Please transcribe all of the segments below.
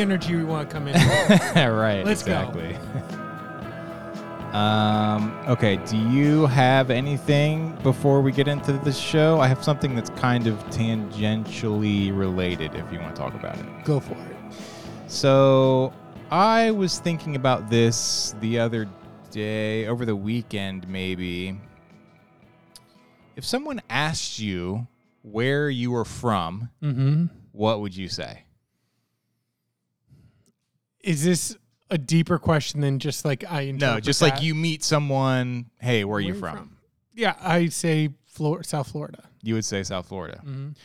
the energy we want to come in. right. Let's go. exactly. um. Okay. Do you have anything before we get into the show? I have something that's kind of tangentially related. If you want to talk about it. Go for it. So I was thinking about this the other day, over the weekend, maybe. If someone asked you where you were from, Mm-hmm. what would you say? Is this a deeper question than just like I? No, just like you meet someone. Hey, where are you Where from? Yeah, I say Flor- South Florida. You would say South Florida. Mhm.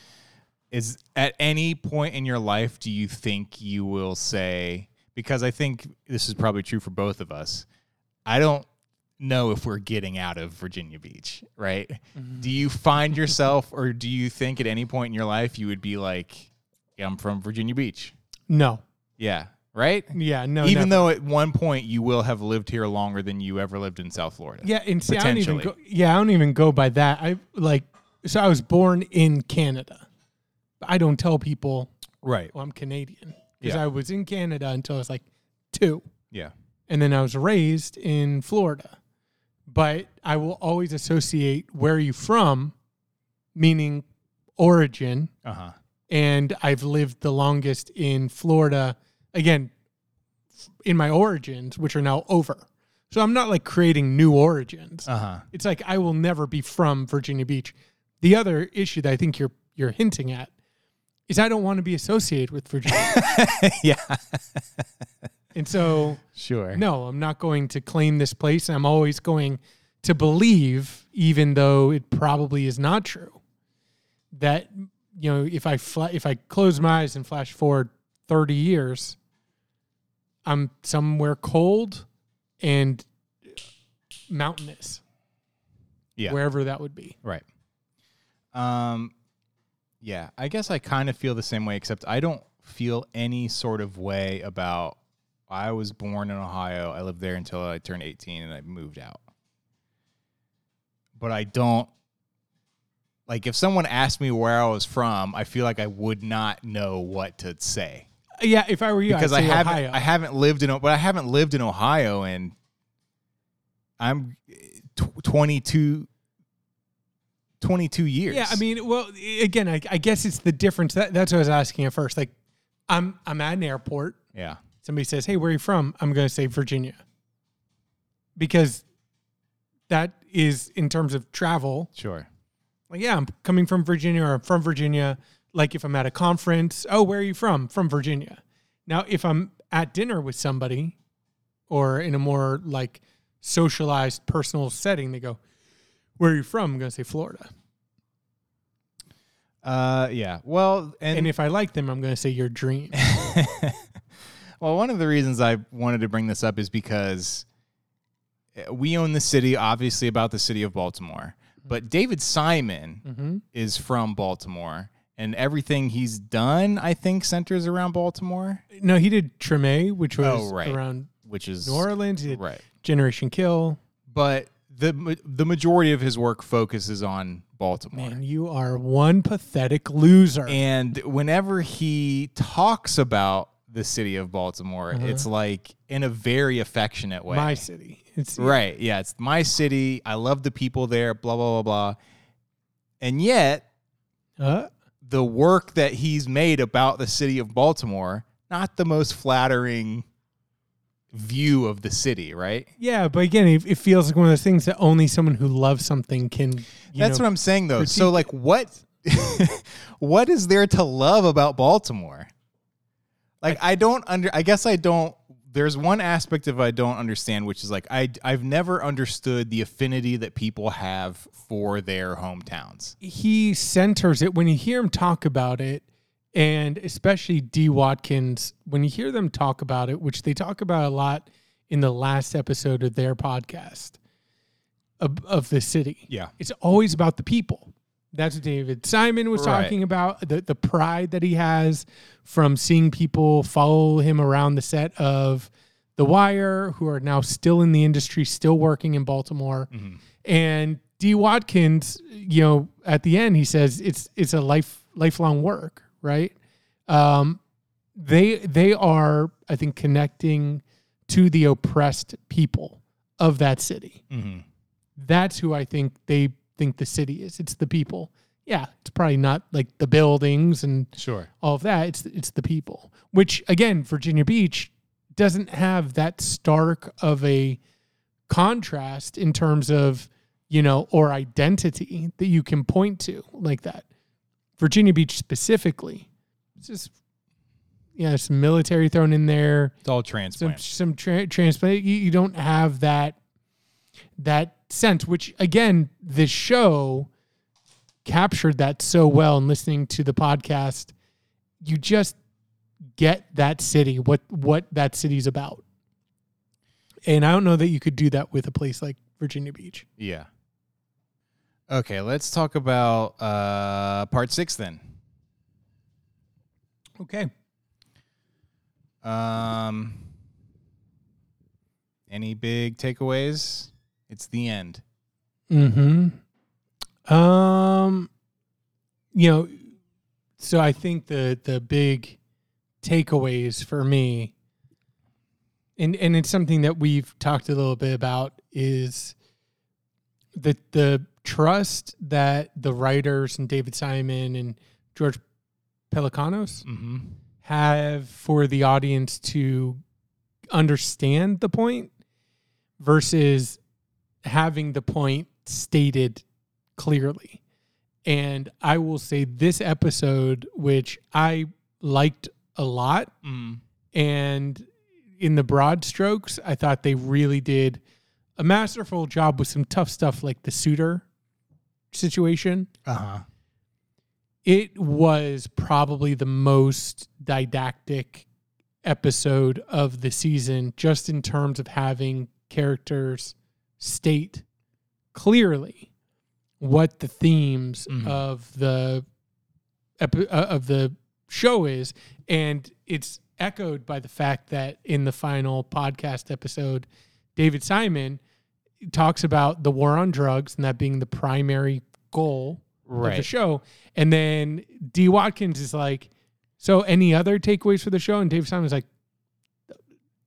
Is at any point in your life do you think you will say? Because I think this is probably true for both of us. I don't know if we're getting out of Virginia Beach, right? Mm-hmm. Do you find yourself, or do you think at any point in your life you would be like, yeah, "I'm from Virginia Beach"? No. Yeah, right. Yeah. No. Even never. though at one point you will have lived here longer than you ever lived in South Florida. Yeah, and see, I don't even go. Yeah, I don't even go by that. I like. So I was born in Canada. But I don't tell people Right. well, I'm Canadian because Yeah. I was in Canada until I was like two, Yeah. and then I was raised in Florida. But I will always associate where are you from, meaning origin, Uh huh. and I've lived the longest in Florida. Again, in my origins, which are now over. So I'm not like creating new origins. Uh huh. It's like I will never be from Virginia Beach. The other issue that I think you're you're hinting at is I don't want to be associated with Virginia. yeah. and so Sure. no, I'm not going to claim this place. I'm always going to believe, even though it probably is not true, that you know if I fla- if I close my eyes and flash forward 30 years, I'm somewhere cold and mountainous, Yeah. wherever that would be. Right. Um yeah, I guess I kind of feel the same way except I don't feel any sort of way about I was born in Ohio. I lived there until I turned 18 and I moved out. But I don't like if someone asked me where I was from, I feel like I would not know what to say Yeah, if I were you, because I'd I haven't Ohio. I haven't lived in Ohio, but I haven't lived in Ohio and I'm tw- 22 22 years. Yeah, I mean, well, again, I, I guess it's the difference. That, that's what I was asking at first. Like, I'm I'm at an airport. yeah. Somebody says, "Hey, where are you from?" I'm going to say Virginia, because that is in terms of travel. Sure. Like, yeah, I'm coming from Virginia, or I'm from Virginia. Like, if I'm at a conference, oh, where are you from? From Virginia. Now, if I'm at dinner with somebody, or in a more like socialized, personal setting, they go, "Where are you from?" I'm going to say Florida. Uh yeah. Well, and, And if I like them, I'm going to say your dream. well, one of the reasons I wanted to bring this up is because uh, we own the city, obviously about the city of Baltimore. But David Simon hmm is from Baltimore, and everything he's done, I think, centers around Baltimore, No, he did Treme, which was Oh, right. around which is New Orleans. He did right. Generation Kill. But the ma- the majority of his work focuses on Baltimore. Man, you are one pathetic loser. And whenever he talks about the city of Baltimore, Uh-huh. it's like in a very affectionate way. My city. It's Right. Yeah. It's my city. I love the people there, blah, blah, blah, blah. And yet, Uh, the work that he's made about the city of Baltimore, not the most flattering view of the city, right? yeah, but again, it, it feels like one of those things that only someone who loves something can. That's know, what I'm saying though. So like what what is there to love about Baltimore? Like I don't under I guess I don't there's one aspect of I don't understand which is like I I've never understood the affinity that people have for their hometowns. he centers it when you hear him talk about it, and especially D. Watkins, when you hear them talk about it, which they talk about a lot in the last episode of their podcast of, of the city. Yeah. It's always about the people. That's what David Simon was Right. talking about. The the pride that he has from seeing people follow him around the set of The Wire, who are now still in the industry, still working in Baltimore. Mm-hmm. And D Watkins, you know, at the end he says it's it's a life lifelong work, right? Um, they they are, I think, connecting to the oppressed people of that city. Mm-hmm. That's who I think they think the city is. It's the people. Yeah, it's probably not like the buildings and Sure. all of that. It's it's the people. Which again, Virginia Beach doesn't have that stark of a contrast in terms of, you know, or identity that you can point to like that. Virginia Beach specifically. It's just yeah, some military thrown in there It's all some some tra- transplant. You, you don't have that that sense, which again, this show captured that so well. And listening to the podcast, you just get that city, what what that city's about. And I don't know that you could do that with a place like Virginia Beach. Yeah. Okay, let's talk about uh, part six then. Okay. Um, any big takeaways? It's the end. Hmm. Um. You know, so I think the the big takeaways for me, and and it's something that we've talked a little bit about, is the the trust that the writers and David Simon and George Pelecanos Mm-hmm. have for the audience to understand the point versus having the point stated clearly. And I will say this episode, which I liked a lot, Mm. and in the broad strokes, I thought they really did a masterful job with some tough stuff like the Suiter situation Uh huh. it was probably the most didactic episode of the season just in terms of having characters state clearly what the themes Mhm. of the epi- uh, of the show is and it's echoed by the fact that in the final podcast episode David Simon talks about the war on drugs and that being the primary goal of the show. And then D Watkins is like, so any other takeaways for the show? And Dave Simon's like,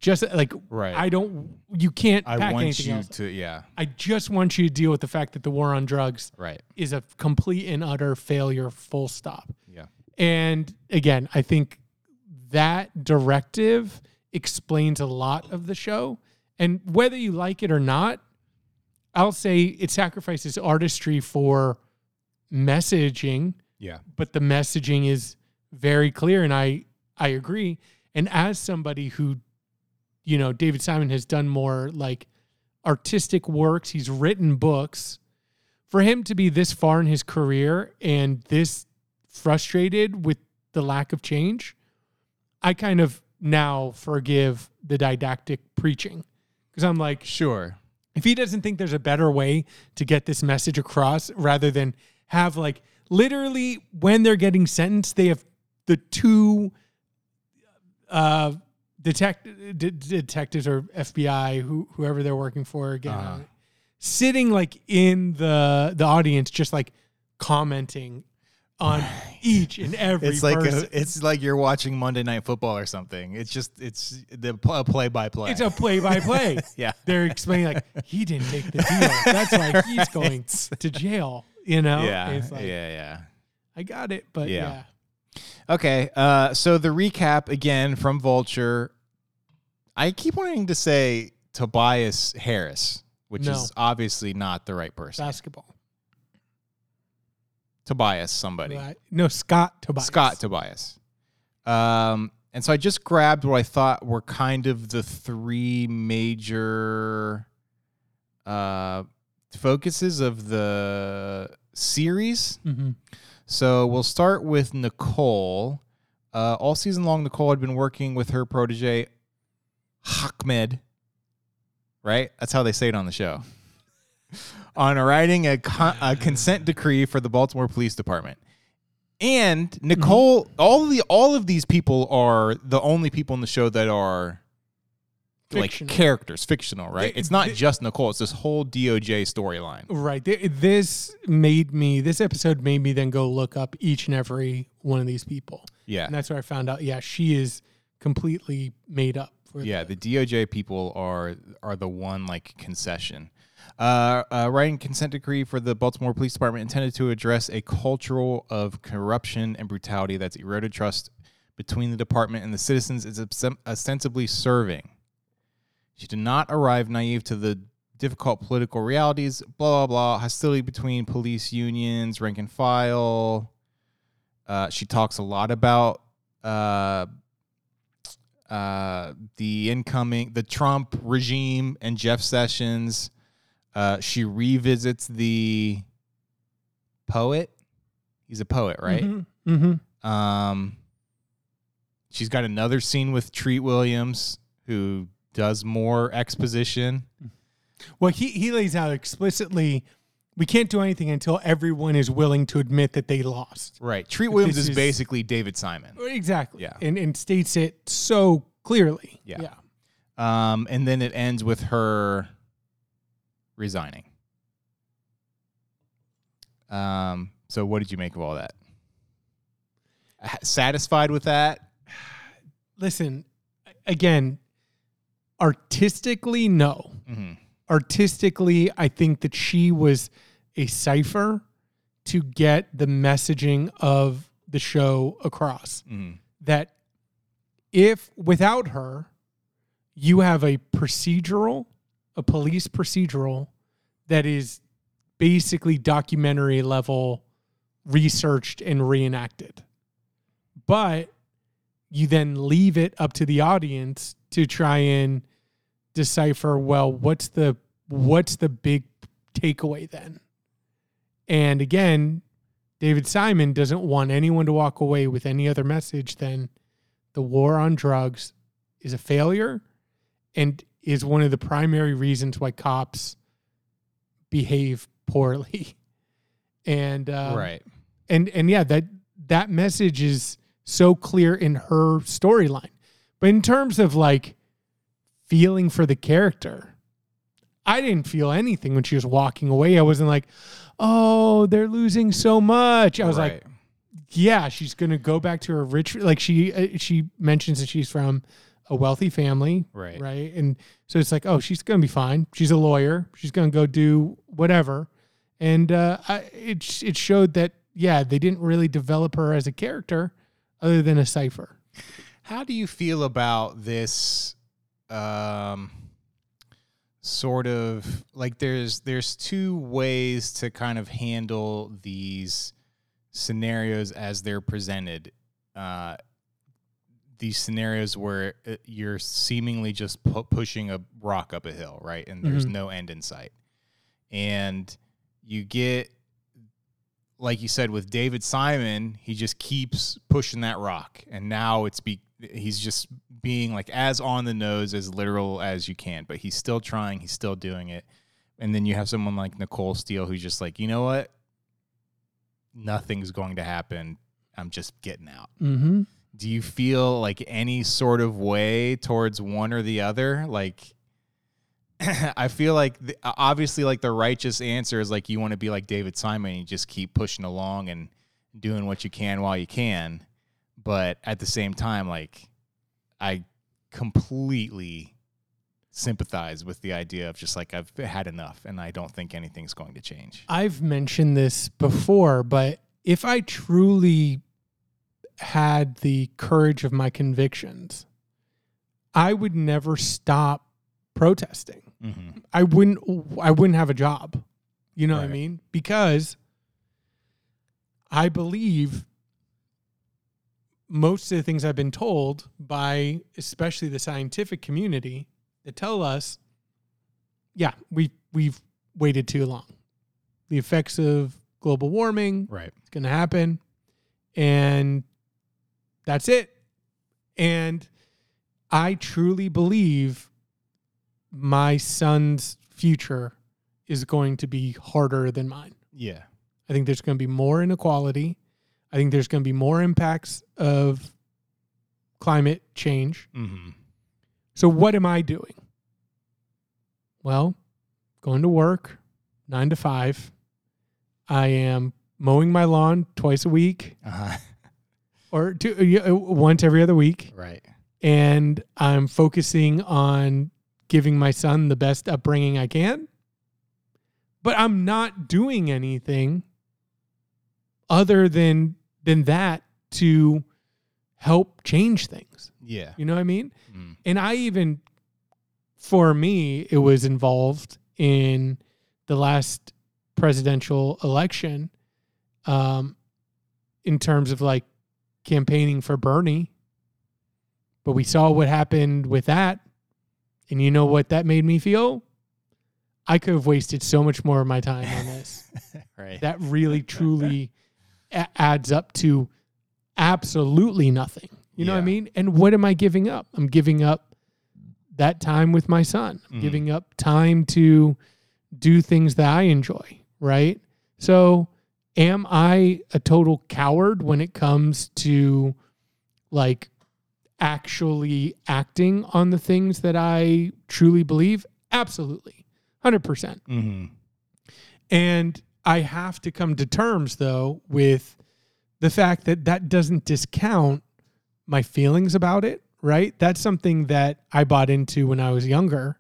just like Right. I don't, you can't I pack want anything you else. to, yeah. I just want you to deal with the fact that the war on drugs Right. is a complete and utter failure. Full stop. Yeah. And again, I think that directive explains a lot of the show. And whether you like it or not, I'll say it sacrifices artistry for messaging, Yeah. but the messaging is very clear and I I agree. And as somebody who you know, David Simon has done more like artistic works, he's written books. For him to be this far in his career and this frustrated with the lack of change, I kind of now forgive the didactic preaching. Because I'm like, Sure. if he doesn't think there's a better way to get this message across rather than have like literally when they're getting sentenced they have the two uh detect de- detectives or FBI who whoever they're working for again Uh-huh. sitting like in the the audience just like commenting on each and every It's like a, it's like you're watching Monday Night Football or something. It's just it's the play by play. it's a play by play yeah. they're explaining like he didn't take the deal that's why he's going to jail you know Yeah. It's like, yeah. Yeah. I got it, but Yeah. yeah. Okay, uh, so the recap again from Vulture. I keep wanting to say Tobias Harris, which No. is obviously not the right person. Basketball. Tobias, somebody. Right. No, Scott Tobias. Scott Tobias. Um, and so I just grabbed what I thought were kind of the three major uh, focuses of the series. hmm So we'll start with Nicole. Uh, all season long, Nicole had been working with her protege, Ahmed. Right? That's how they say it on the show. on writing a, con- a consent decree for the Baltimore Police Department. And Nicole, all of the all of these people are the only people in the show that are Fictional. like characters, fictional, right? It's not just Nicole. It's this whole DOJ storyline. Right. Th- This made me. This episode made me then go look up each and every one of these people, Yeah, and that's where I found out. Yeah, she is completely made up. For yeah. the, DOJ people are are the one like concession. Uh, uh, writing consent decree for the Baltimore Police Department intended to address a cultural of corruption and brutality that's eroded trust between the department and the citizens is obs- ostensibly serving. She did not arrive naive to the difficult political realities, blah, blah, blah, hostility between police unions, rank and file. Uh, she talks a lot about uh, uh, the incoming, the Trump regime and Jeff Sessions. Uh, she revisits the poet. He's a poet, right? Mm-hmm. Um, she's got another scene with Treat Williams, who does more exposition. Well, he he lays out explicitly. We can't do anything until everyone is willing to admit that they lost. Right. Treat Williams is, is- basically David Simon. Exactly. Yeah. And and states it so clearly. Yeah. Yeah. Um, and then it ends with her resigning. Um, so what did you make of all that? Satisfied with that? Listen, again, artistically, no. hmm artistically, I think that she was a cipher to get the messaging of the show across. hmm That if without her, you have a procedural, a police procedural that is basically documentary level researched and reenacted. But you then leave it up to the audience to try and decipher well what's the what's the big takeaway then? And again david simon doesn't want anyone to walk away with any other message than the war on drugs is a failure and is one of the primary reasons why cops behave poorly. And um, right. and and yeah that that message is so clear in her storyline. But in terms of like feeling for the character. I didn't feel anything when she was walking away. I wasn't like oh they're losing so much. I was like yeah she's gonna go back to her rich like she uh, she mentions that she's from a wealthy family Right. right? And so it's like oh she's gonna be fine. She's a lawyer. She's gonna go do whatever. And uh I, it it showed that yeah they didn't really develop her as a character other than a cipher. How do you feel about this um sort of like there's there's two ways to kind of handle these scenarios as they're presented. Uh these scenarios where uh, you're seemingly just pu- pushing a rock up a hill, right? And there's Mhm. no end in sight. And you get like you said with David Simon, he just keeps pushing that rock, and now it's be he's just being like as on the nose as literal as you can, but he's still trying, he's still doing it. And then you have someone like Nicole Steele who's just like, you know what, nothing's going to happen. I'm just getting out. mm-hmm Do you feel like any sort of way towards one or the other? Like, I feel like the, obviously, like the righteous answer is like you want to be like David Simon, and you just keep pushing along and doing what you can while you can. But at the same time, like, I completely sympathize with the idea of just like I've had enough, and I don't think anything's going to change. I've mentioned this before, but if I truly had the courage of my convictions, I would never stop protesting. Mm-hmm. I wouldn't I wouldn't have a job. You know what I mean? Because I believe most of the things I've been told by especially the scientific community that tell us yeah, we we've waited too long. The effects of global warming, Right. it's going to happen and that's it. And I truly believe my son's future is going to be harder than mine. Yeah. I think there's going to be more inequality. I think there's going to be more impacts of climate change. Mm-hmm. So what am I doing? Well, going to work, nine to five. I am mowing my lawn twice a week Uh-huh. or two, uh, once every other week. Right. And I'm focusing on giving my son the best upbringing I can. But I'm not doing anything other than than that to help change things. Yeah. You know what I mean? Mm. And I even, for me, it was involved in the last presidential election um, in terms of like campaigning for Bernie. But we saw what happened with that. And you know what that made me feel? I could have wasted so much more of my time on this right. that really truly a- adds up to absolutely nothing. You know what I mean? And what am I giving up? I'm giving up that time with my son, I'm Mhm. giving up time to do things that I enjoy, right? So, am I a total coward when it comes to like actually acting on the things that I truly believe? Absolutely. 100%. hmm And I have to come to terms, though, with the fact that that doesn't discount my feelings about it, right? That's something that I bought into when I was younger,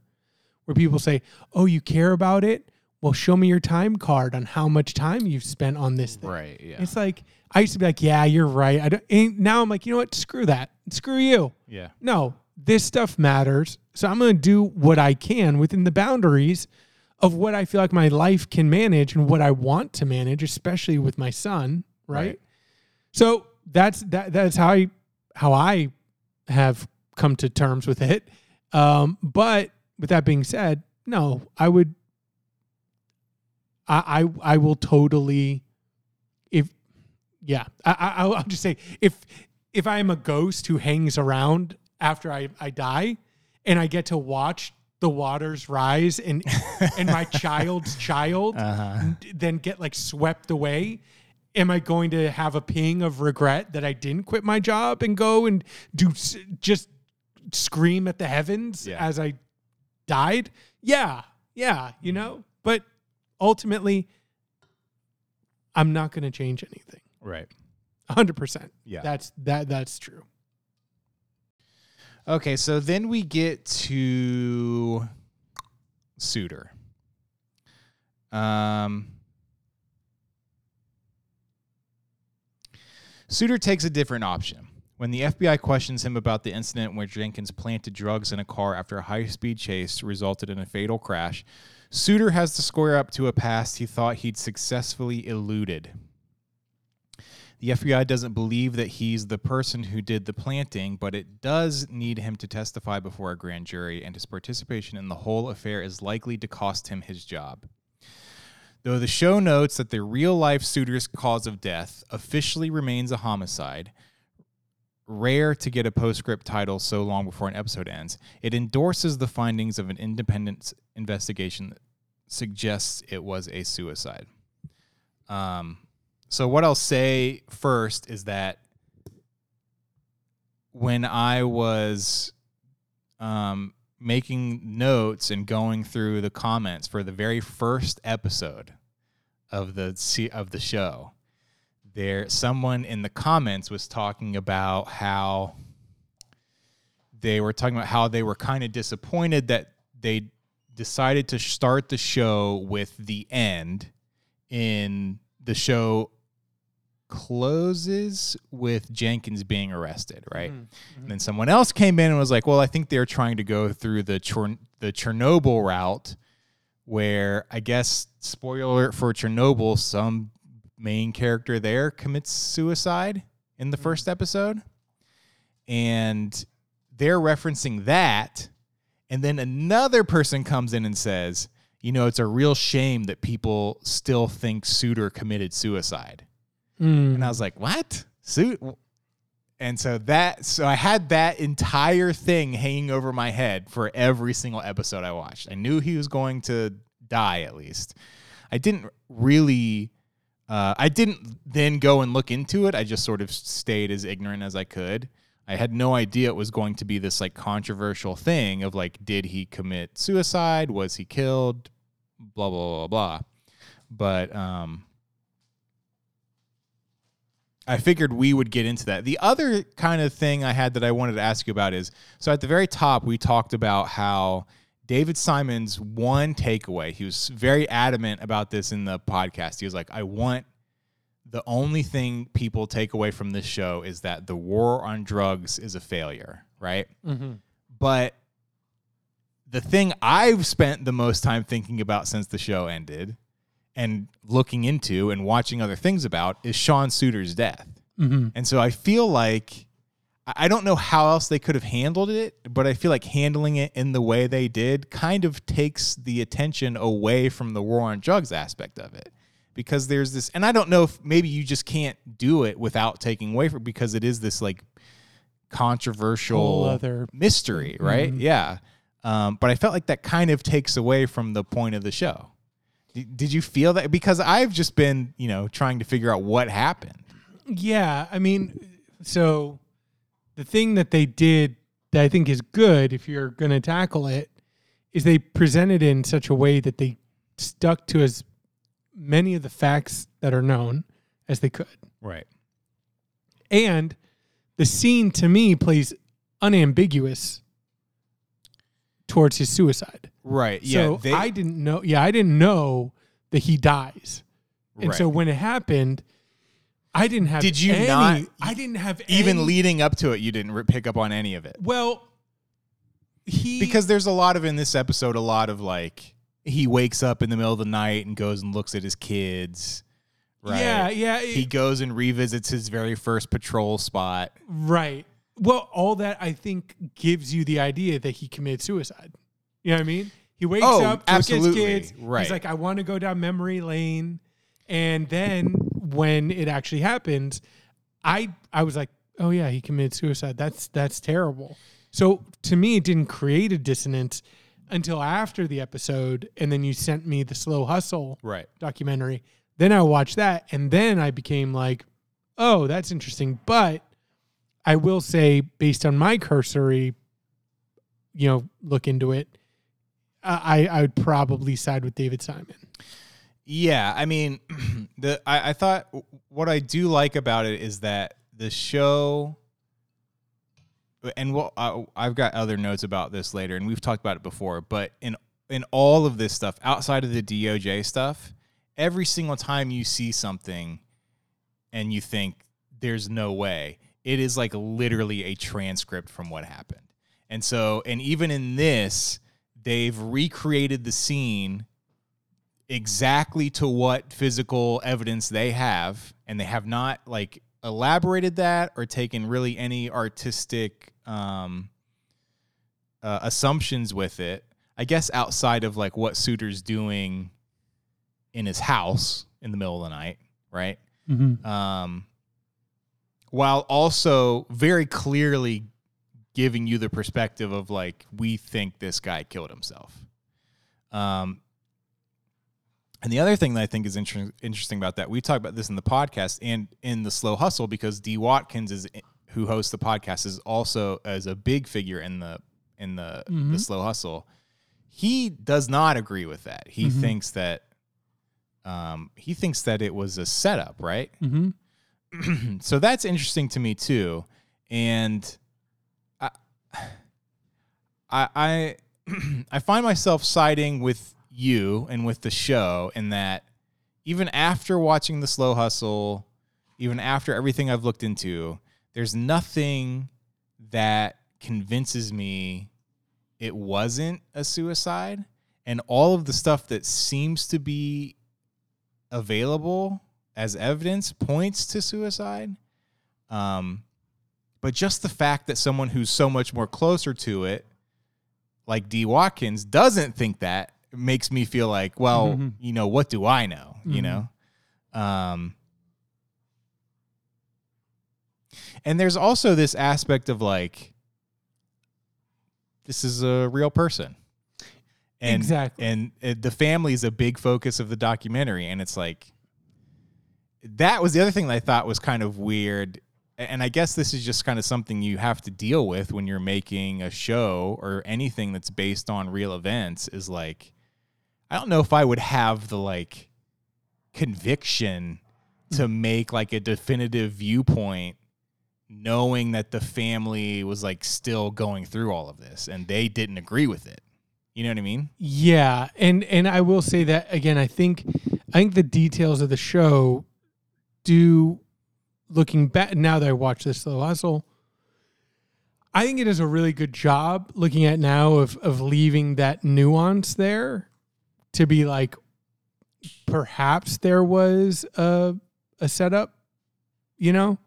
where people say, Oh, you care about it? Well, show me your time card on how much time you've spent on this thing. Right. Yeah. It's like, I used to be like, Yeah, you're right. I don't, and now I'm like, You know what? Screw that. Screw you. yeah. No, this stuff matters. So I'm going to do what I can within the boundaries of what I feel like my life can manage and what I want to manage, especially with my son, right? Right. So that's that that's how I how I have come to terms with it. Um, but with that being said, no, I would I I, I will totally if yeah, I, I I'll I'll just say if if I am a ghost who hangs around after I, I die and I get to watch the waters rise and and my child's child Uh-huh. then get like swept away am I going to have a ping of regret that I didn't quit my job and go and do just scream at the heavens Yeah. as I died yeah yeah you know but ultimately I'm not going to change anything Right. 100% Yeah. that's that that's true Okay, so then we get to Suiter. Um, Suiter takes a different option. When the FBI questions him about the incident where Jenkins planted drugs in a car after a high speed chase resulted in a fatal crash, Suiter has to square up to a past he thought he'd successfully eluded. The FBI doesn't believe that he's the person who did the planting, but it does need him to testify before a grand jury, and his participation in the whole affair is likely to cost him his job. Though the show notes that the real life Suiter's cause of death officially remains a homicide, rare to get a postscript title so long before an episode ends, it endorses the findings of an independent investigation that suggests it was a suicide. Um, so what I'll say first is that when I was um, making notes and going through the comments for the very first episode of the of the show, there someone in the comments was talking about how they were talking about how they were kind of disappointed that they decided to start the show with the end in the show closes with Jenkins being arrested, right? Mm-hmm. And then someone else came in and was like, "Well, I think they're trying to go through the Chern- the Chernobyl route, where I guess spoiler alert for Chernobyl, some main character there commits suicide in the mm-hmm. first episode, and they're referencing that, and then another person comes in and says." You know, it's a real shame that people still think Suiter committed suicide. Mm. And I was like, what? Suit? And so that, so I had that entire thing hanging over my head for every single episode I watched. I knew he was going to die at least. I didn't really, uh, I didn't then go and look into it. I just sort of stayed as ignorant as I could. I had no idea it was going to be this like controversial thing of like, did he commit suicide? Was he killed? Blah blah blah blah. But um, I figured we would get into that. The other kind of thing I had that I wanted to ask you about is so at the very top we talked about how David Simon's one takeaway. He was very adamant about this in the podcast. He was like, "I want the only thing people take away from this show is that the war on drugs is a failure, right? Mm-hmm. But the thing I've spent the most time thinking about since the show ended and looking into and watching other things about is Sean Suiter's death. Mm-hmm. And so I feel like I don't know how else they could have handled it, but I feel like handling it in the way they did kind of takes the attention away from the war on drugs aspect of it. Because there's this, and I don't know if maybe you just can't do it without taking away from because it is this like controversial other- mystery, right? Mhm. Yeah. Um, but I felt like that kind of takes away from the point of the show. Did you feel that? Because I've just been, you know, trying to figure out what happened. Yeah, I mean, so the thing that they did that I think is good if you're going to tackle it is they presented it in such a way that they stuck to as many of the facts that are known as they could. Right. And the scene to me plays unambiguous towards his suicide. Right. Yeah. So they- I didn't know. Yeah, I didn't know that he dies. And so when it happened, I didn't have. Did you any, not- I didn't have even any- leading up to it, you didn't pick up on any of it Well, he because there's a lot of in this episode, a lot of like he wakes up in the middle of the night and goes and looks at his kids. Right. yeah, yeah, He goes and revisits his very first patrol spot. right. Well, all that I think gives you the idea that he committed suicide. You know what I mean? He wakes Oh, up, absolutely. look at his kids. Right. He's like, I want to go down memory lane, and then when it actually happens, I I was like, oh yeah, he committed suicide. That's that's terrible. So to me, it didn't create a dissonance until after the episode, and then you sent me the slow hustle Right. documentary. Then I watched that, and then I became like, "Oh, that's interesting." But I will say, based on my cursory, you know, look into it, I I would probably side with David Simon. Yeah, I mean, the I, I thought what I do like about it is that the show, uh, and well, I, I've got other notes about this later, and we've talked about it before. But in in all of this stuff, outside of the DOJ stuff, every single time you see something, and you think there's no way, it is like literally a transcript from what happened. And so, and even in this, they've recreated the scene exactly to what physical evidence they have and they have not like elaborated that or taken really any artistic um uh, assumptions with it i guess outside of like what suiter's doing in his house in the middle of the night right Mm-hmm. um while also very clearly giving you the perspective of like we think this guy killed himself um and the other thing that I think is inter- interesting about that, we talked about this in the podcast and in the Slow Hustle because D Watkins is who hosts the podcast is also as a big figure in the in the the Mhm. Slow Hustle. He does not agree with that. He Mhm. thinks that um, he thinks that it was a setup, right? Mm-hmm. so that's interesting to me too, and I I find myself siding with you and with the show in that even after watching the slow hustle, even after everything I've looked into, there's nothing that convinces me it wasn't a suicide, and all of the stuff that seems to be available as evidence points to suicide. Um, but just the fact that someone who's so much more closer to it, like D. Watkins, doesn't think that makes me feel like, well, Mhm. you know, what do I know? You Mhm. know? Um, and there's also this aspect of like, this is a real person. And, Exactly. And uh, the family is a big focus of the documentary. And it's like, that was the other thing that I thought was kind of weird and I guess this is just kind of something you have to deal with when you're making a show or anything that's based on real events is like I don't know if I would have the like conviction hmm. to make like a definitive viewpoint knowing that the family was like still going through all of this and they didn't agree with it. You know what I mean? Yeah, and and I will say that again. I think I think the details of the show do looking back now that I watch this Slow Hustle. I think it does a really good job looking at now of of leaving that nuance there to be like perhaps there was a a setup, you know.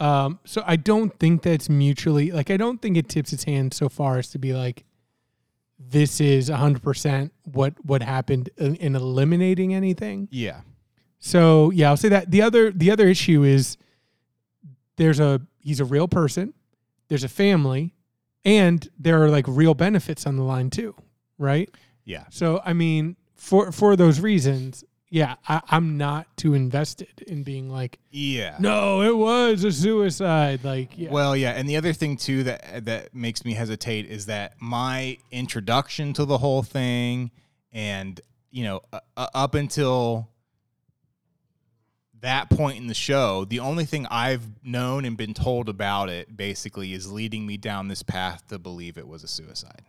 Um, so I don't think that's mutually like I don't think it tips its hand so far as to be like this is 100% what what happened in, in eliminating anything. Yeah. So, yeah, I'll say that the other the other issue is there's a he's a real person, there's a family, and there are like real benefits on the line too, right? Yeah. So, I mean, for for those reasons, yeah, I, I'm not too invested in being like, Yeah. no, it was a suicide. Like, yeah, Well, yeah, and the other thing too that that makes me hesitate is that my introduction to the whole thing, and you know, uh, uh, up until that point in the show, the only thing I've known and been told about it basically is leading me down this path to believe it was a suicide.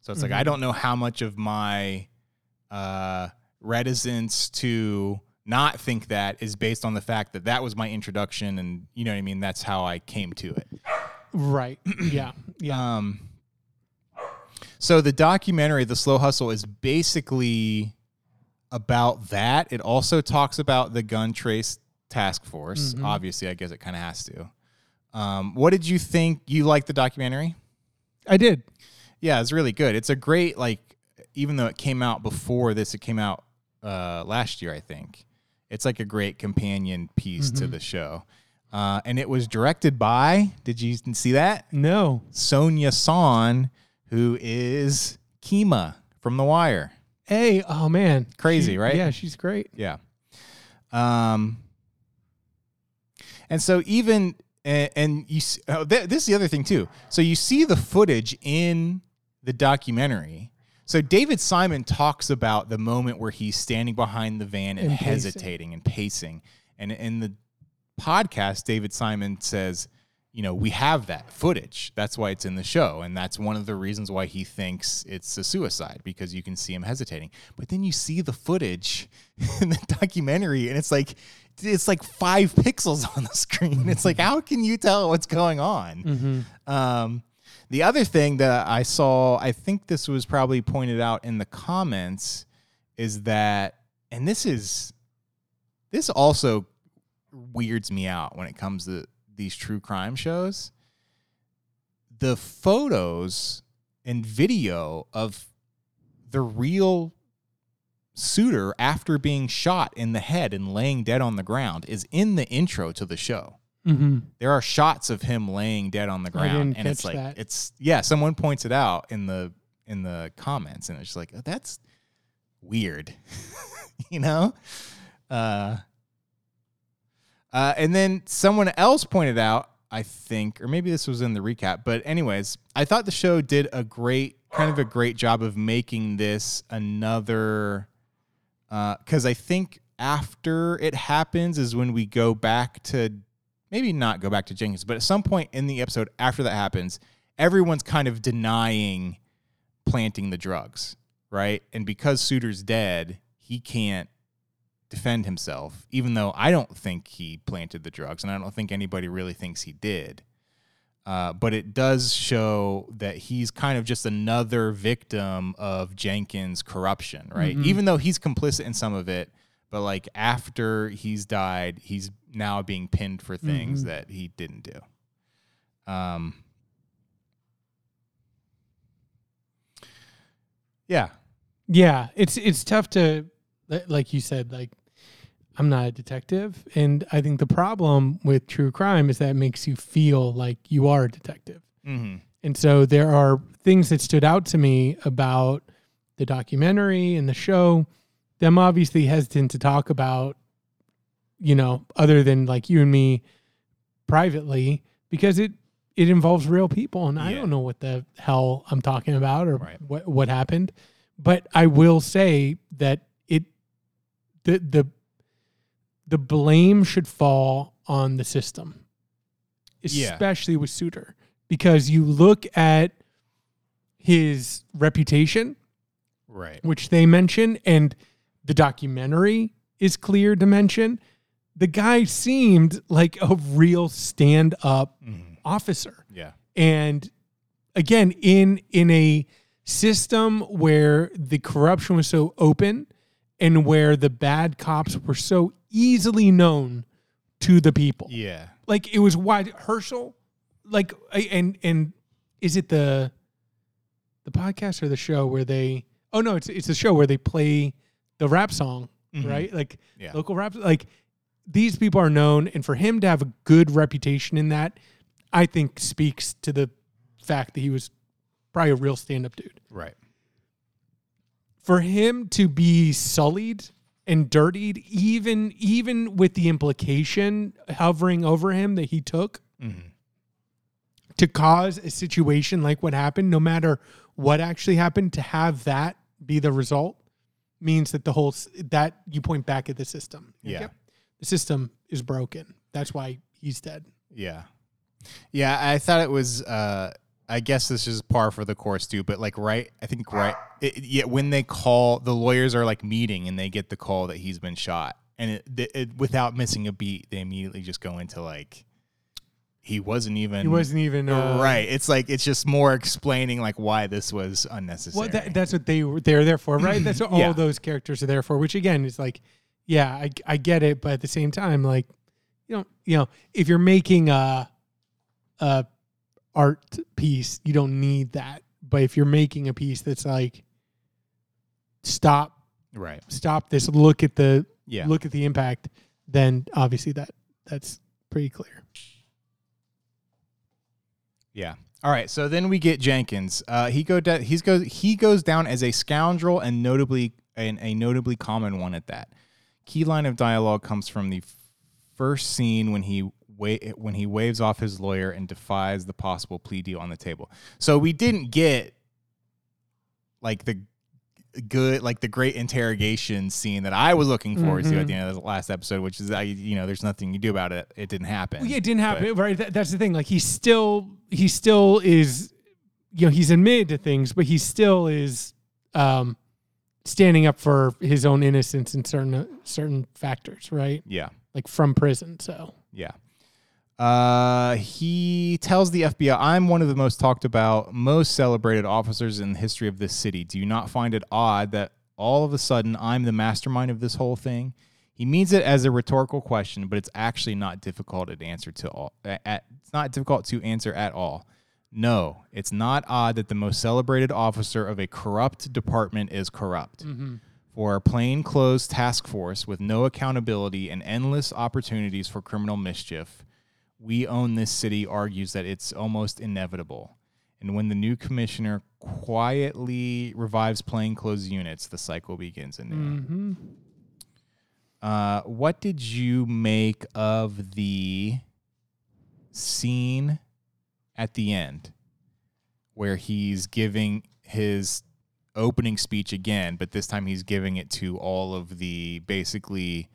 So it's like I don't know how much of my uh, reticence to not think that is based on the fact that that was my introduction, and you know what I mean. That's how I came to it. right, yeah, yeah, Um, so the documentary, The Slow Hustle, is basically about that. It also talks about the gun trace task force. Obviously, I guess it kind of has to. Um, what did you think? You liked the documentary? I did. Yeah, it's really good. It's a great like, even though it came out before this, it came out uh, last year, I think. It's like a great companion piece to the show. Uh, and it was directed by. Did you see that? No, Sonja Sohn, who is Kima from The Wire. Hey, oh man, Crazy, She- right? Yeah, she's great. Yeah. Um. And so even and, and you oh, th- this is the other thing too. So you see the footage in the documentary. So David Simon talks about the moment where he's standing behind the van and, And pacing. hesitating and pacing. And in the podcast, David Simon says, you know, we have that footage. That's why it's in the show. And that's one of the reasons why he thinks it's a suicide because you can see him hesitating. But then you see the footage in the documentary and it's like, it's like five pixels on the screen. It's like, how can you tell what's going on? Um, the other thing that I saw, I think this was probably pointed out in the comments, is that, and this is, this also weirds me out when it comes to these true crime shows. The photos and video of the real Suiter after being shot in the head and laying dead on the ground is in the intro to the show Mm-hmm. there are shots of him laying dead on the ground and it's like that. it's yeah someone points it out in the in the comments and it's like "Oh, that's weird you know uh uh and then someone else pointed out i think or maybe this was in the recap but anyways i thought the show did a great kind of a great job of making this another because I think after it happens is when we go back to maybe not go back to Jenkins, but at some point in the episode after that happens, everyone's kind of denying planting the drugs, right? And because Suiter's dead, he can't defend himself, even though I don't think he planted the drugs, and I don't think anybody really thinks he did. Uh, but it does show that he's kind of just another victim of Jenkins' corruption, right? Even though he's complicit in some of it, but like after he's died, he's now being pinned for things that he didn't do. Um, yeah, Yeah, it's it's tough to, like you said, like I'm not a detective, and I think the problem with true crime is that it makes you feel like you are a detective, hmm and so there are things that stood out to me about the documentary and the show. Them obviously hesitant to talk about, you know, other than like you and me privately because it it involves real people and I don't know what the hell I'm talking about or Right. what what happened. But I will say that it the the the blame should fall on the system. Yeah. Especially with Suiter. Because you look at his reputation, Right. which they mention, and the documentary is clear to mention. The guy seemed like a real stand up Mhm. officer. Yeah. And again, in in a system where the corruption was so open and where the bad cops were so easily known to the people. Yeah. Like it was wide Herschel, like and and is it the the podcast or the show where they oh no, it's it's the show where they play the rap song, Mhm. right? Like Yeah. local rap like these people are known and for him to have a good reputation in that i think speaks to the fact that he was probably a real stand-up dude Right. For him to be sullied and dirtied even even with the implication hovering over him that he took Mhm. to cause a situation like what happened no matter what actually happened to have that be the result means that the whole that you point back at the system Yeah. yep, the system is broken that's why he's dead Yeah. Yeah, I thought it was uh I guess this is par for the course too, but like right, I think right it, yeah, when they call the lawyers are like meeting and they get the call that he's been shot and it, it, it- without missing a beat, they immediately just go into like he wasn't even he wasn't even uh, right. It's like it's just more explaining like why this was unnecessary. Well, that, that's what they were they're there for, right? That's what all those characters are there for. Which again is like, yeah, I, I get it, but at the same time, like, you know, you know, if you're making a a art piece, you don't need that. But if you're making a piece that's like, stop, right. stop this, look at the Yeah. look at the impact, then obviously that that's pretty clear. Yeah. All right. So then we get Jenkins. Uh, he go da- he's goes he goes down as a scoundrel and notably and a notably common one at that. Key line of dialogue comes from the first scene when he wa- when he waves off his lawyer and defies the possible plea deal on the table. So we didn't get like the good like the great interrogation scene that I was looking forward to Mhm. at the end of the last episode, which is I you know there's nothing you do about it. It didn't happen. Well, yeah, it didn't happen, right? That, that's the thing. Like he still, he still is, you know, he's admitted to things, but he still is um, standing up for his own innocence in certain certain factors, right? Yeah. Like from prison. So Yeah. Uh, he tells the FBI, I'm one of the most talked about, most celebrated officers in the history of this city. Do you not find it odd that all of a sudden I'm the mastermind of this whole thing? He means it as a rhetorical question, but it's actually not difficult to answer to all. At, it's not difficult to answer at all. No, it's not odd that the most celebrated officer of a corrupt department is corrupt. For a plainclothes task force with no accountability and endless opportunities for criminal mischief, we own this city argues that it's almost inevitable. And when the new commissioner quietly revives plainclothes units, the cycle begins anew. mhm. Uh, what did you make of the scene at the end where he's giving his opening speech again, but this time he's giving it to all of the basically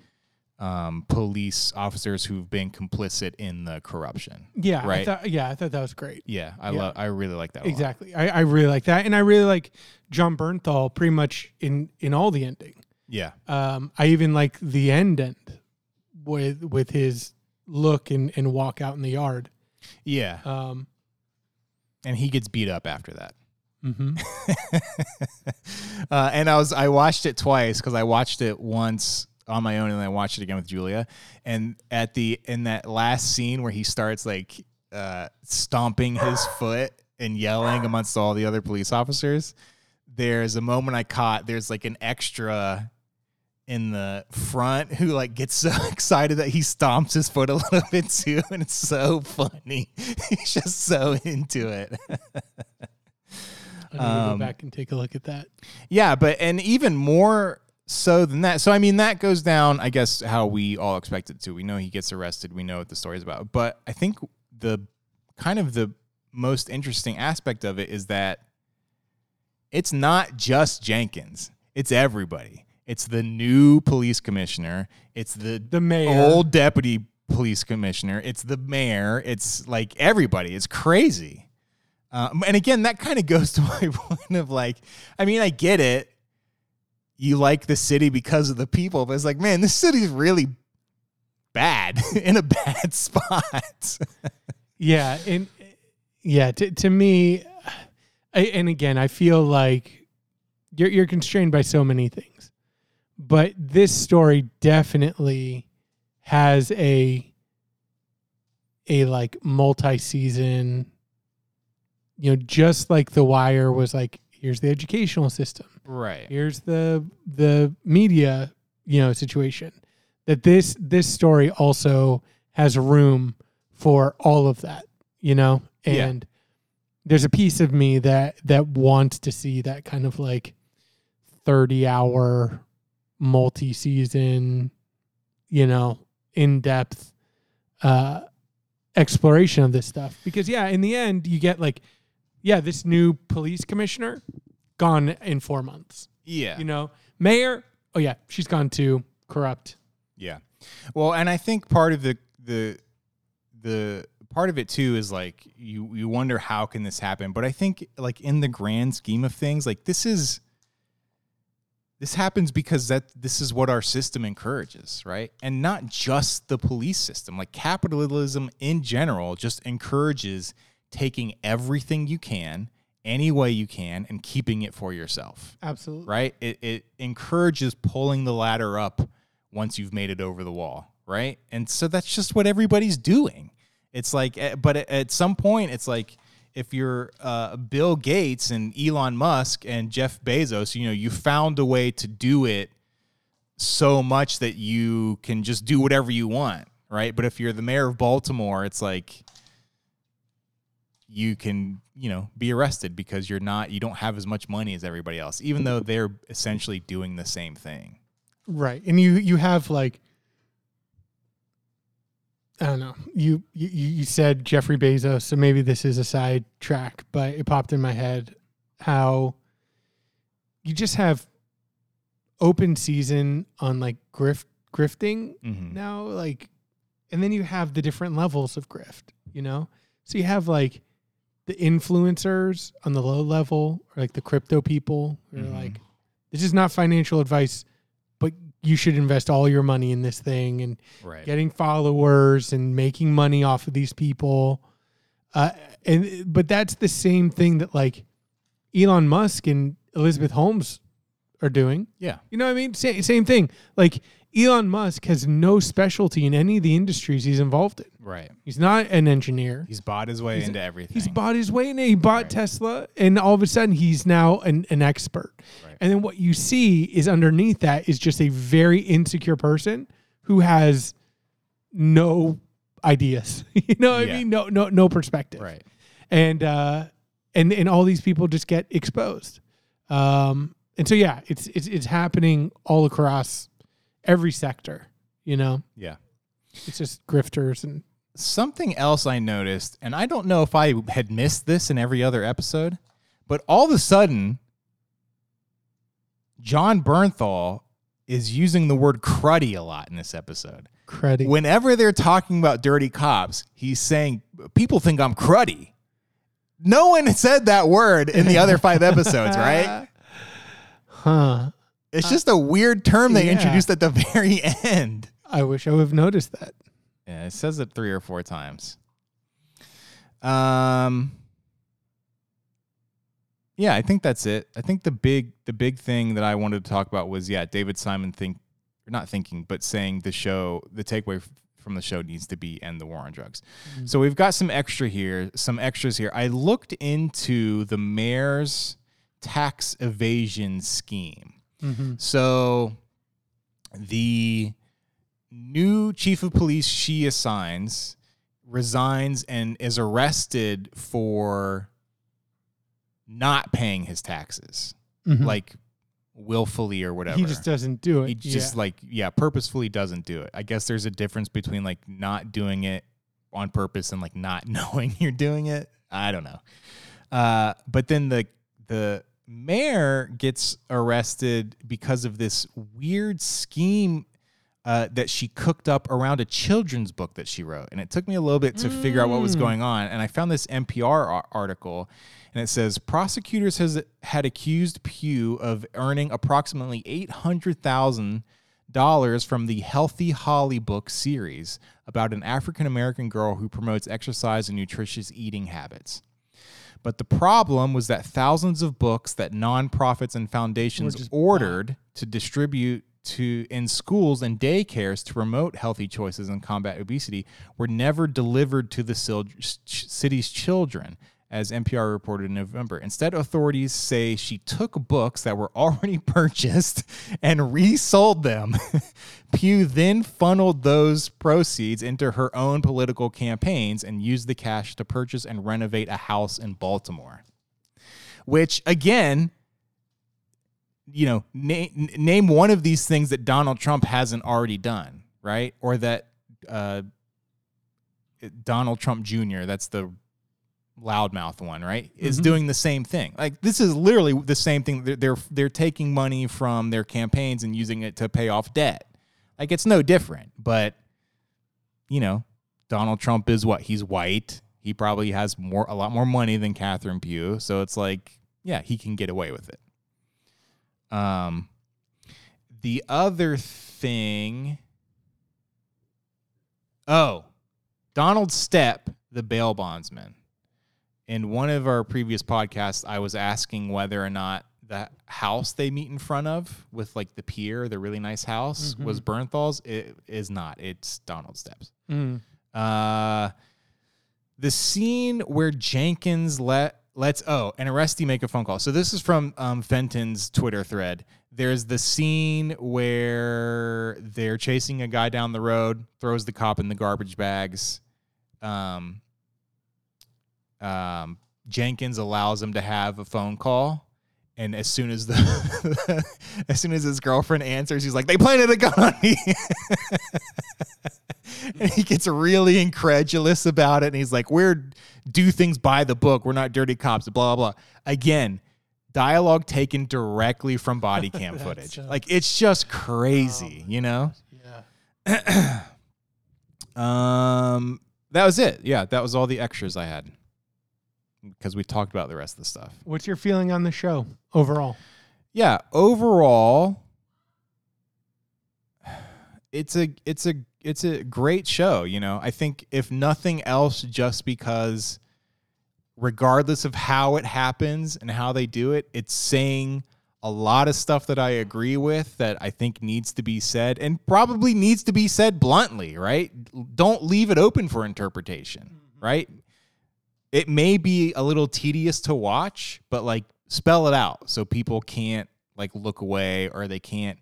um, police officers who've been complicit in the corruption? yeah, I Right. thought, yeah, I thought that was great. Yeah, I Yeah. love. I really like that. Exactly. I, I really like that, and I really like Jon Bernthal pretty much in in all the ending. Yeah, Um, I even like the end end with with his look and, and walk out in the yard. yeah, Um, and he gets beat up after that. Mm-hmm. uh, and I was I watched it twice because I watched it once on my own and then I watched it again with Julia. And at the in that last scene where he starts like uh, stomping his foot and yelling amongst all the other police officers, there's a moment I caught. There's like an extra in the front who like gets so excited that he stomps his foot a little bit too, and it's so funny. He's just so into it. I need to Um, go back and take a look at that. Yeah, but and even more so then that so I mean that goes down I guess how we all expect it to. We know he gets arrested. We know what the story's about. But I think the kind of the most interesting aspect of it is that it's not just Jenkins. It's everybody. It's the new police commissioner. It's the The mayor. old deputy police commissioner. It's the mayor. It's like everybody. It's crazy. Um, and again, that kind of goes to my point of like, I mean, I get it. You like the city because of the people, but it's like, man, this city's really bad in a bad spot. Yeah, and yeah, to to me, I, and again, I feel like you're you're constrained by so many things, but this story definitely has a a like multi-season. You know, just like The Wire was like, here's the educational system, right. here's the the media you know situation that this this story also has room for all of that you know Yeah. and there's a piece of me that that wants to see that kind of like 30 hour multi-season you know in-depth uh exploration of this stuff because yeah in the end you get like yeah this new police commissioner gone in 4 months Yeah. you know mayor oh yeah she's gone too corrupt Yeah. Well, and I think part of the the the part of it too is like you you wonder how can this happen, but I think like in the grand scheme of things, like this is this happens because that this is what our system encourages, right? And not just the police system. Like capitalism in general just encourages taking everything you can any way you can and keeping it for yourself absolutely right? It, it encourages pulling the ladder up once you've made it over the wall, right? And so that's just what everybody's doing. It's like, eh, but at- at some point, it's like if you're uh, Bill Gates and Elon Musk and Jeff Bezos, you know, you found a way to do it so much that you can just do whatever you want, right? But if you're the mayor of Baltimore, it's like you can, you know, be arrested because you're not you don't have as much money as everybody else, even though they're essentially doing the same thing. right and you you have like i don't know you you you said jeffrey bezos so maybe this is a side track but it popped in my head how you just have open season on like grift grifting Mm-hmm. now like and then you have the different levels of grift you know so you have like the influencers on the low level or like the crypto people are Mhm. like this is not financial advice but you should invest all your money in this thing and Right. getting followers and making money off of these people uh, and but that's the same thing that like elon musk and elizabeth holmes are doing Yeah. you know what I mean? Same, same thing. Like Elon Musk has no specialty in any of the industries he's involved in. Right. He's not an engineer. He's bought his way He's- into everything. He's bought his way in. He bought Right. Tesla, and all of a sudden he's now an, an expert. Right. And then what you see is underneath that is just a very insecure person who has no ideas. you know what Yeah. I mean? No, no, no perspective right. and uh and and all these people just get exposed um and so yeah it's it's it's happening all across every sector you know Yeah. it's just grifters and Something else I noticed, and I don't know if I had missed this in every other episode, but all of a sudden, Jon Bernthal is using the word cruddy a lot in this episode. Cruddy. Whenever they're talking about dirty cops, he's saying, People think I'm cruddy. No one said that word in the other five episodes, right? huh It's just a weird term they yeah. introduced at the very end. i wish i would have noticed that Yeah, it says it three or four times. Um Yeah, I think that's it. I think the big the big thing that I wanted to talk about was yeah, David Simon think or not thinking, but saying the show the takeaway from the show needs to be end the war on drugs. So we've got some extra here, some extras here. I looked into the mayor's tax evasion scheme. Mm-hmm. So the new chief of police she assigns resigns and is arrested for not paying his taxes. Mm-hmm. Like willfully or whatever. He just doesn't do it. He just yeah. like yeah, purposefully doesn't do it. I guess there's a difference between like not doing it on purpose and like not knowing you're doing it. I don't know. Uh, but then the the mayor gets arrested because of this weird scheme uh, that she cooked up around a children's book that she wrote. And it took me a little bit to figure out what was going on. And I found this NPR article, and it says prosecutors has had accused Pugh of earning approximately eight hundred thousand dollars from the Healthy Holly book series about an African American girl who promotes exercise and nutritious eating habits. But the problem was that thousands of books that nonprofits and foundations ordered to distribute to in schools and daycares to promote healthy choices and combat obesity were never delivered to the city's children as NPR reported in November. Instead, authorities say she took books that were already purchased and resold them. Pugh then funneled those proceeds into her own political campaigns and used the cash to purchase and renovate a house in Baltimore. Which, again, you know, na- name one of these things that Donald Trump hasn't already done, right? Or that uh, Donald Trump Jr., that's the loudmouth one, right? Is doing the same thing. Like this is literally the same thing. They're, they're they're taking money from their campaigns and using it to pay off debt. Like it's no different. But you know, Donald Trump is what? He's white. He probably has more a lot more money than Catherine Pugh. So it's like, yeah, he can get away with it. Um the other thing Oh, Donald Stepp, the bail bondsman. In one of our previous podcasts, I was asking whether or not the house they meet in front of with like the pier, the really nice house, was Bernthal's. It is not. It's Donald Stepp's. Mm. Uh, the scene where Jenkins let lets oh an arrestee make a phone call. So this is from um, Fenton's Twitter thread. There's the scene where they're chasing a guy down the road, throws the cop in the garbage bags. Um, um, Jenkins allows him to have a phone call. And as soon as the as soon as his girlfriend answers, he's like, "They planted a gun on me." and he gets really incredulous about it and he's like we're do things by the book we're not dirty cops blah blah blah again dialogue taken directly from body cam footage uh, like it's just crazy you know Yeah. um that was it yeah that was all the extras i had because we talked about the rest of the stuff. What's your feeling on the show overall? yeah overall it's a it's a it's a great show you know? I think if nothing else just because regardless of how it happens and how they do it it's saying a lot of stuff that i agree with that i think needs to be said and probably needs to be said bluntly right? Don't leave it open for interpretation mm-hmm. right it may be a little tedious to watch, but like spell it out so people can't like look away or they can't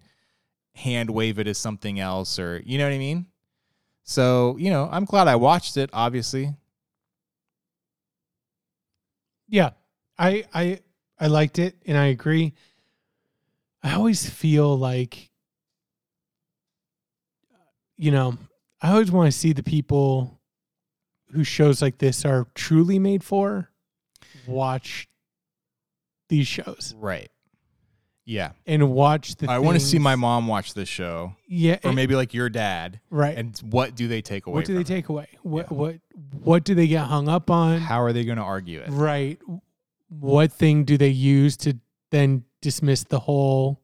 hand wave it as something else or you know what I mean? So, you know, I'm glad I watched it, obviously. Yeah, I I I liked it and I agree. I always feel like you know, I always want to see the people who shows like this are truly made for watch these shows Right. Yeah. and watch the I want to see things- my mom watch this show yeah or and- maybe like your dad. right And what do they take away what do they from it? take away what Yeah. what what do they get hung up on How are they going to argue it? right what thing do they use to then dismiss the whole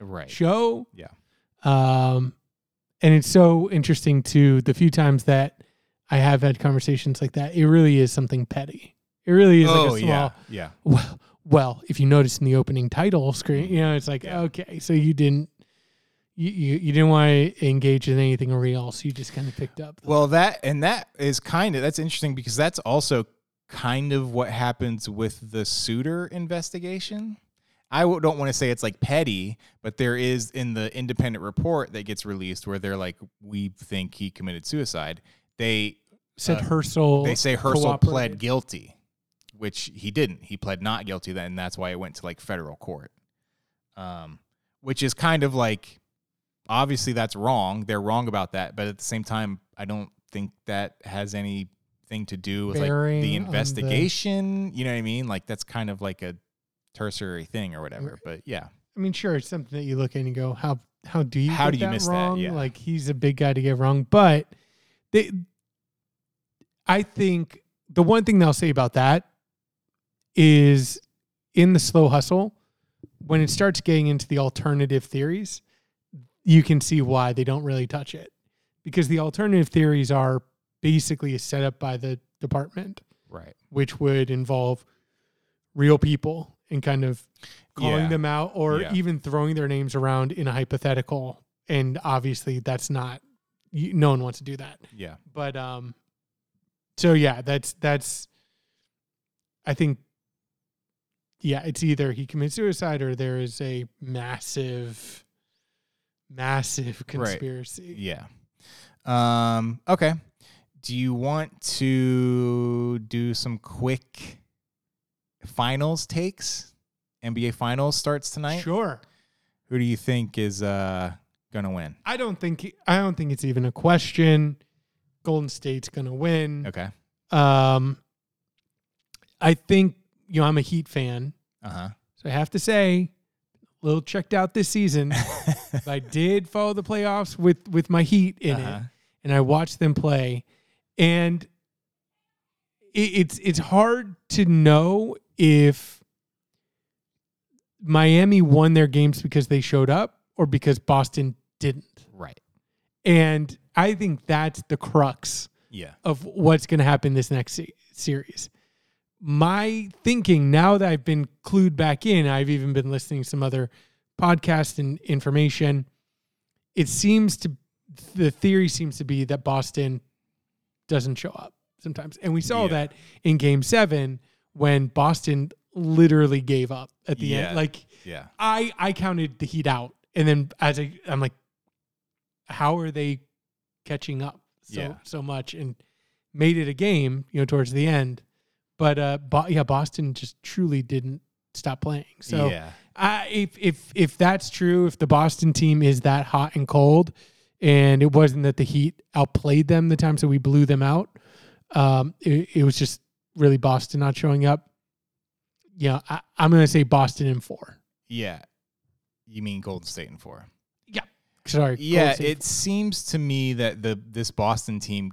Right. show Yeah. um and it's so interesting too the few times that i have had conversations like that it really is something petty it really is Oh, like a oh, small yeah. Yeah. well, well if you notice in the opening title screen you know it's like okay so you didn't you, you, you didn't want to engage in anything real so you just kind of picked up Well, that and that is kind of that's interesting because that's also kind of what happens with the Suiter investigation. I don't want to say it's like petty, but there is in the independent report that gets released where they're like, we think he committed suicide. They said uh, Herschel they say Herschel pled guilty, which he didn't. He pled not guilty, then and that's why it went to like federal court. Um, which is kind of like obviously that's wrong. They're wrong about that, but at the same time, I don't think that has anything to do with like Bearing the the- investigation. You know what I mean? Like that's kind of like a tertiary thing or whatever. But yeah, I mean, sure, it's something that you look at and go, how how do you How do you miss that? Yeah. Like he's a big guy to get wrong, but they, I think the one thing they'll say about that is in the slow hustle when it starts getting into the alternative theories, you can see why they don't really touch it because the alternative theories are basically set up by the department right. which would involve real people and kind of calling Yeah. them out or Yeah. even throwing their names around in a hypothetical. And obviously, that's not, you, no one wants to do that. Yeah. But, um, so yeah, that's, that's, I think, yeah, it's either he commits suicide or there is a massive, massive conspiracy. Yeah. Um, okay. Do you want to do some quick finals takes? NBA finals starts tonight. Sure. Who do you think is uh gonna win? I don't think I don't think it's even a question. Golden State's gonna win. Okay. Um, I think you know I'm a Heat fan, Uh so I have to say, a little checked out this season. I did follow the playoffs with with my Heat in Uh-huh. it, and I watched them play, and it, it's it's hard to know if Miami won their games because they showed up or because Boston didn't. right. And I think that's the crux Yeah. of what's going to happen this next se- series. My thinking now that I've been clued back in, I've even been listening to some other podcasts and information. It seems to, the theory seems to be that Boston doesn't show up sometimes. And we saw Yeah. that in game seven when Boston literally gave up at the Yeah. end. Like, Yeah. I I counted the Heat out, and then as I I'm like, how are they catching up so Yeah. so much and made it a game, you know, towards the end. But uh, Bo- yeah, Boston just truly didn't stop playing. So yeah. I, if if if that's true, if the Boston team is that hot and cold, and it wasn't that the Heat outplayed them the times that we blew them out, um, it, it was just really Boston not showing up. Yeah, I, I'm going to say Boston in four. Yeah. You mean Golden State in four? Sorry. Yeah, it seems to me that the this Boston team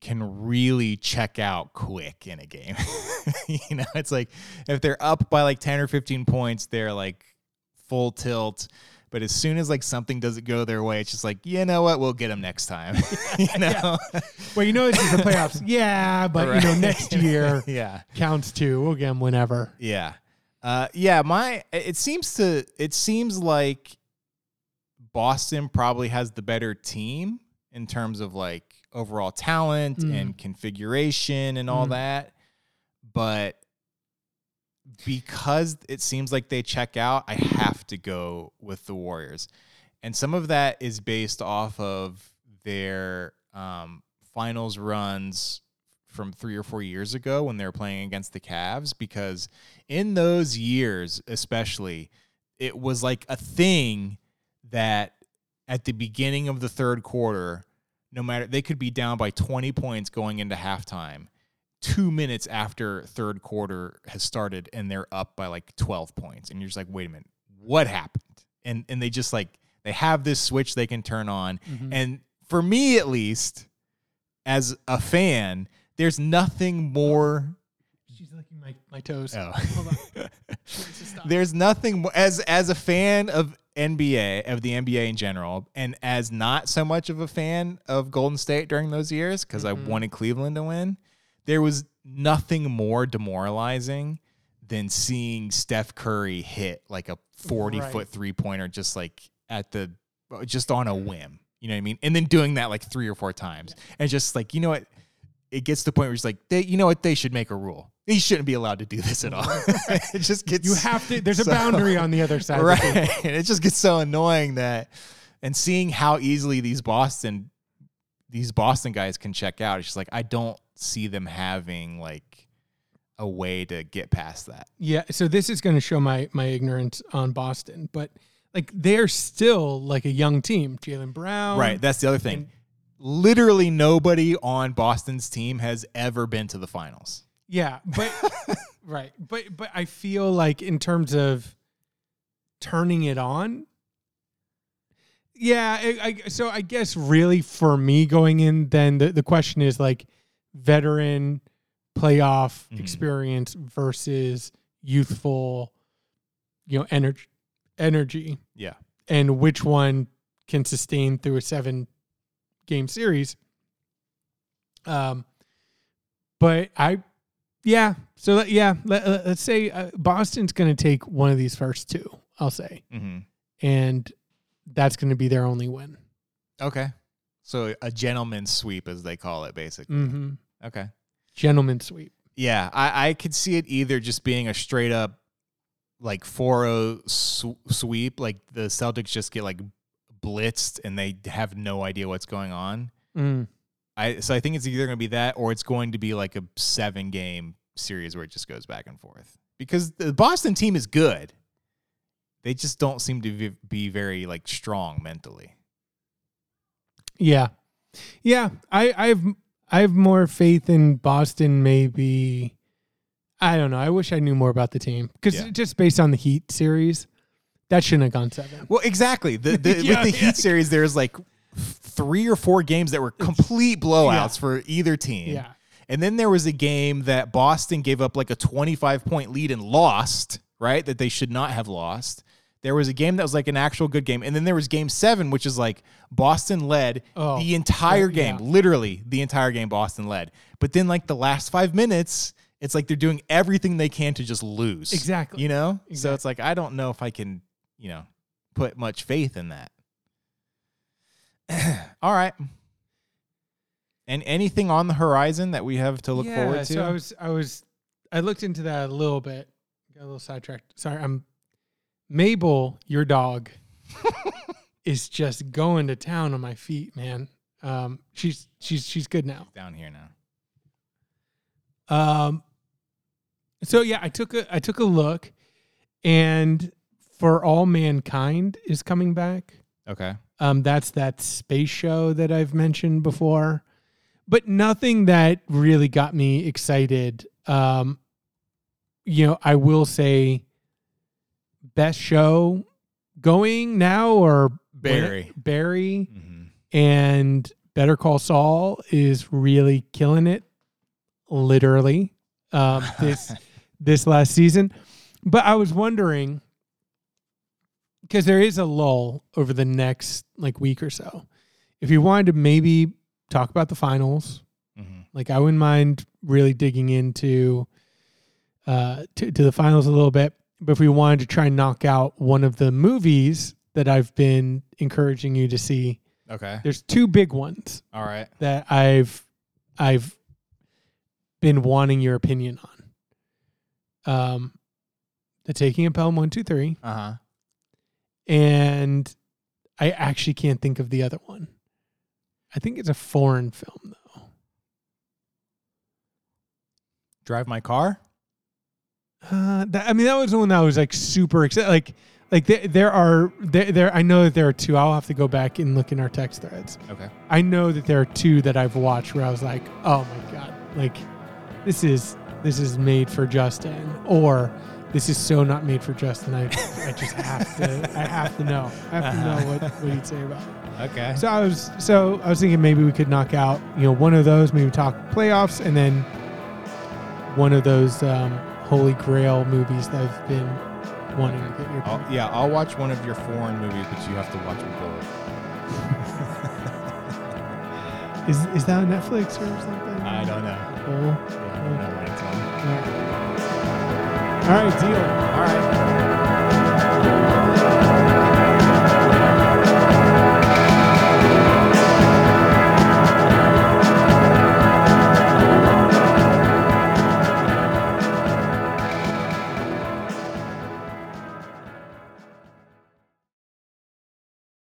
can really check out quick in a game. you know, it's like if they're up by like 10 or 15 points, they're like full tilt. But as soon as like something doesn't go their way, it's just like, you know what, we'll get them next time. you know, Well, you know this is the playoffs. yeah, but you know next year yeah, counts too. We'll get them whenever. yeah, uh, yeah. My it seems to it seems like Boston probably has the better team in terms of like overall talent Mm. and configuration and all Mm. that, but because it seems like they check out, I have to go with the Warriors. And some of that is based off of their um, finals runs from three or four years ago when they were playing against the Cavs, because in those years, especially, it was like a thing that at the beginning of the third quarter, no matter they could be down by 20 points going into halftime two minutes after third quarter has started and they're up by like 12 points and you're just like wait a minute what happened and and they just like they have this switch they can turn on Mm-hmm. and for me at least as a fan there's nothing more She's licking my, my toes. oh. Hold on. There's nothing as as a fan of NBA of the NBA in general and as not so much of a fan of Golden State during those years because Mhm. I wanted Cleveland to win there was nothing more demoralizing than seeing Steph Curry hit like a 40 Right. foot three pointer just like at the just on a whim you know what I mean and then doing that like three or four times and just like you know what it gets to the point where it's like they you know what they should make a rule he shouldn't be allowed to do this at all it just gets You have to. There's a boundary on the other side. right and it just gets so annoying that and seeing how easily these boston these boston guys can check out it's just like i don't see them having like a way to get past that Yeah. So this is going to show my my ignorance on Boston, but like they're still like a young team. Jaylen Brown, right. That's the other thing. and- Literally nobody on Boston's team has ever been to the finals. Yeah, but right, but but I feel like in terms of turning it on, yeah. I, I, so I guess really for me going in, then the, the question is like veteran playoff Mhm. experience versus youthful, you know, energy, energy, Yeah. and which one can sustain through a seven game series. Um, but I, yeah. So yeah, let, let's say uh, Boston's going to take one of these first two. I'll say, Mm-hmm. and that's going to be their only win. Okay. So a gentleman's sweep, as they call it, basically. Mm-hmm. Okay. Gentleman sweep. Yeah, I, I could see it either just being a straight up like 4-0 sw- sweep, like the Celtics just get like blitzed and they have no idea what's going on. Mm. I so I think it's either going to be that or it's going to be like a seven game series where it just goes back and forth because the Boston team is good. They just don't seem to be, very like strong mentally. Yeah, yeah. I I've I have more faith in Boston. Maybe I don't know. I wish I knew more about the team because Yeah. just based on the Heat series, that shouldn't have gone seven. Well, exactly. The, the, Yeah, with the yeah. Heat series, there's like three or four games that were complete blowouts Yeah. for either team. Yeah. And then there was a game that Boston gave up like a 25 point lead and lost, right? That they should not have lost. There was a game that was like an actual good game. And then there was game seven, which is like Boston led Oh, the entire yeah, game, literally the entire game, Boston led. But then, like the last five minutes, it's like they're doing everything they can to just lose. Exactly. You know? So it's like, I don't know if I can, you know, put much faith in that. All right. And anything on the horizon that we have to look yeah, forward to? So I was I was I looked into that a little bit. Got a little sidetracked. Sorry, I'm Mabel, your dog, is just going to town on my feet, man. Um, she's she's she's good now. down here now. Um, so yeah, I took a I took a look, and for all mankind is coming back. Okay. Um, that's that space show that I've mentioned before, but nothing that really got me excited. Um, you know, I will say, best show going now or Barry. Barry Mm-hmm. and Better Call Saul is really killing it, literally. Um, this this last season, but I was wondering because there is a lull over the next like week or so. If you wanted to maybe talk about the finals, Mm-hmm. like I wouldn't mind really digging into uh to, to the finals a little bit. But if we wanted to try and knock out one of the movies that I've been encouraging you to see, Okay. there's two big ones All right. that I've I've been wanting your opinion on. Um the Taking of Pelham one, two, three. Uh huh. And I actually can't think of the other one. I think it's a foreign film though. Drive my car. Uh, that, I mean, that was the one that was like super excited. Like, like there, there are there, there. I know that there are two. I'll have to go back and look in our text threads. Okay. I know that there are two that I've watched where I was like, oh my god, like this is this is made for Justin, or this is so not made for Justin. I I just have to I have to know. I have to know what what he'd say about it. Okay. So I was so I was thinking maybe we could knock out you know one of those, maybe talk playoffs, and then one of those um, holy grail movies that I've been wanting to get your. I'll, yeah, I'll watch one of your foreign movies, but you have to watch them both. Is is that on Netflix or something? I don't know. Cool. Yeah, I don't know when it's on. All right. Deal. All right.